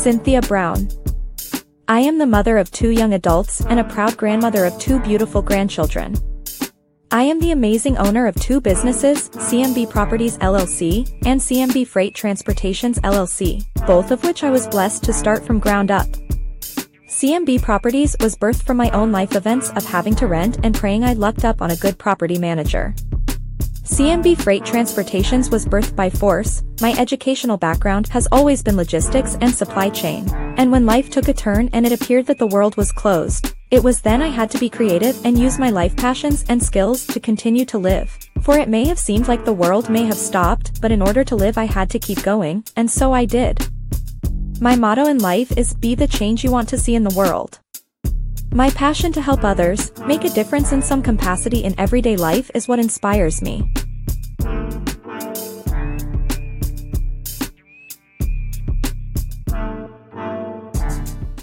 Cynthia Brown. I am the mother of two young adults and a proud grandmother of two beautiful grandchildren. I am the amazing owner of two businesses, CMB Properties LLC and CMB Freight Transportations LLC, both of which I was blessed to start from ground up. CMB Properties was birthed from my own life events of having to rent and praying I lucked up on a good property manager. CMB Freight Transportations was birthed by force, my educational background has always been logistics and supply chain, and when life took a turn and it appeared that the world was closed, it was then I had to be creative and use my life passions and skills to continue to live. For it may have seemed like the world may have stopped, but in order to live I had to keep going, and so I did. My motto in life is be the change you want to see in the world. My passion to help others, make a difference in some capacity in everyday life is what inspires me.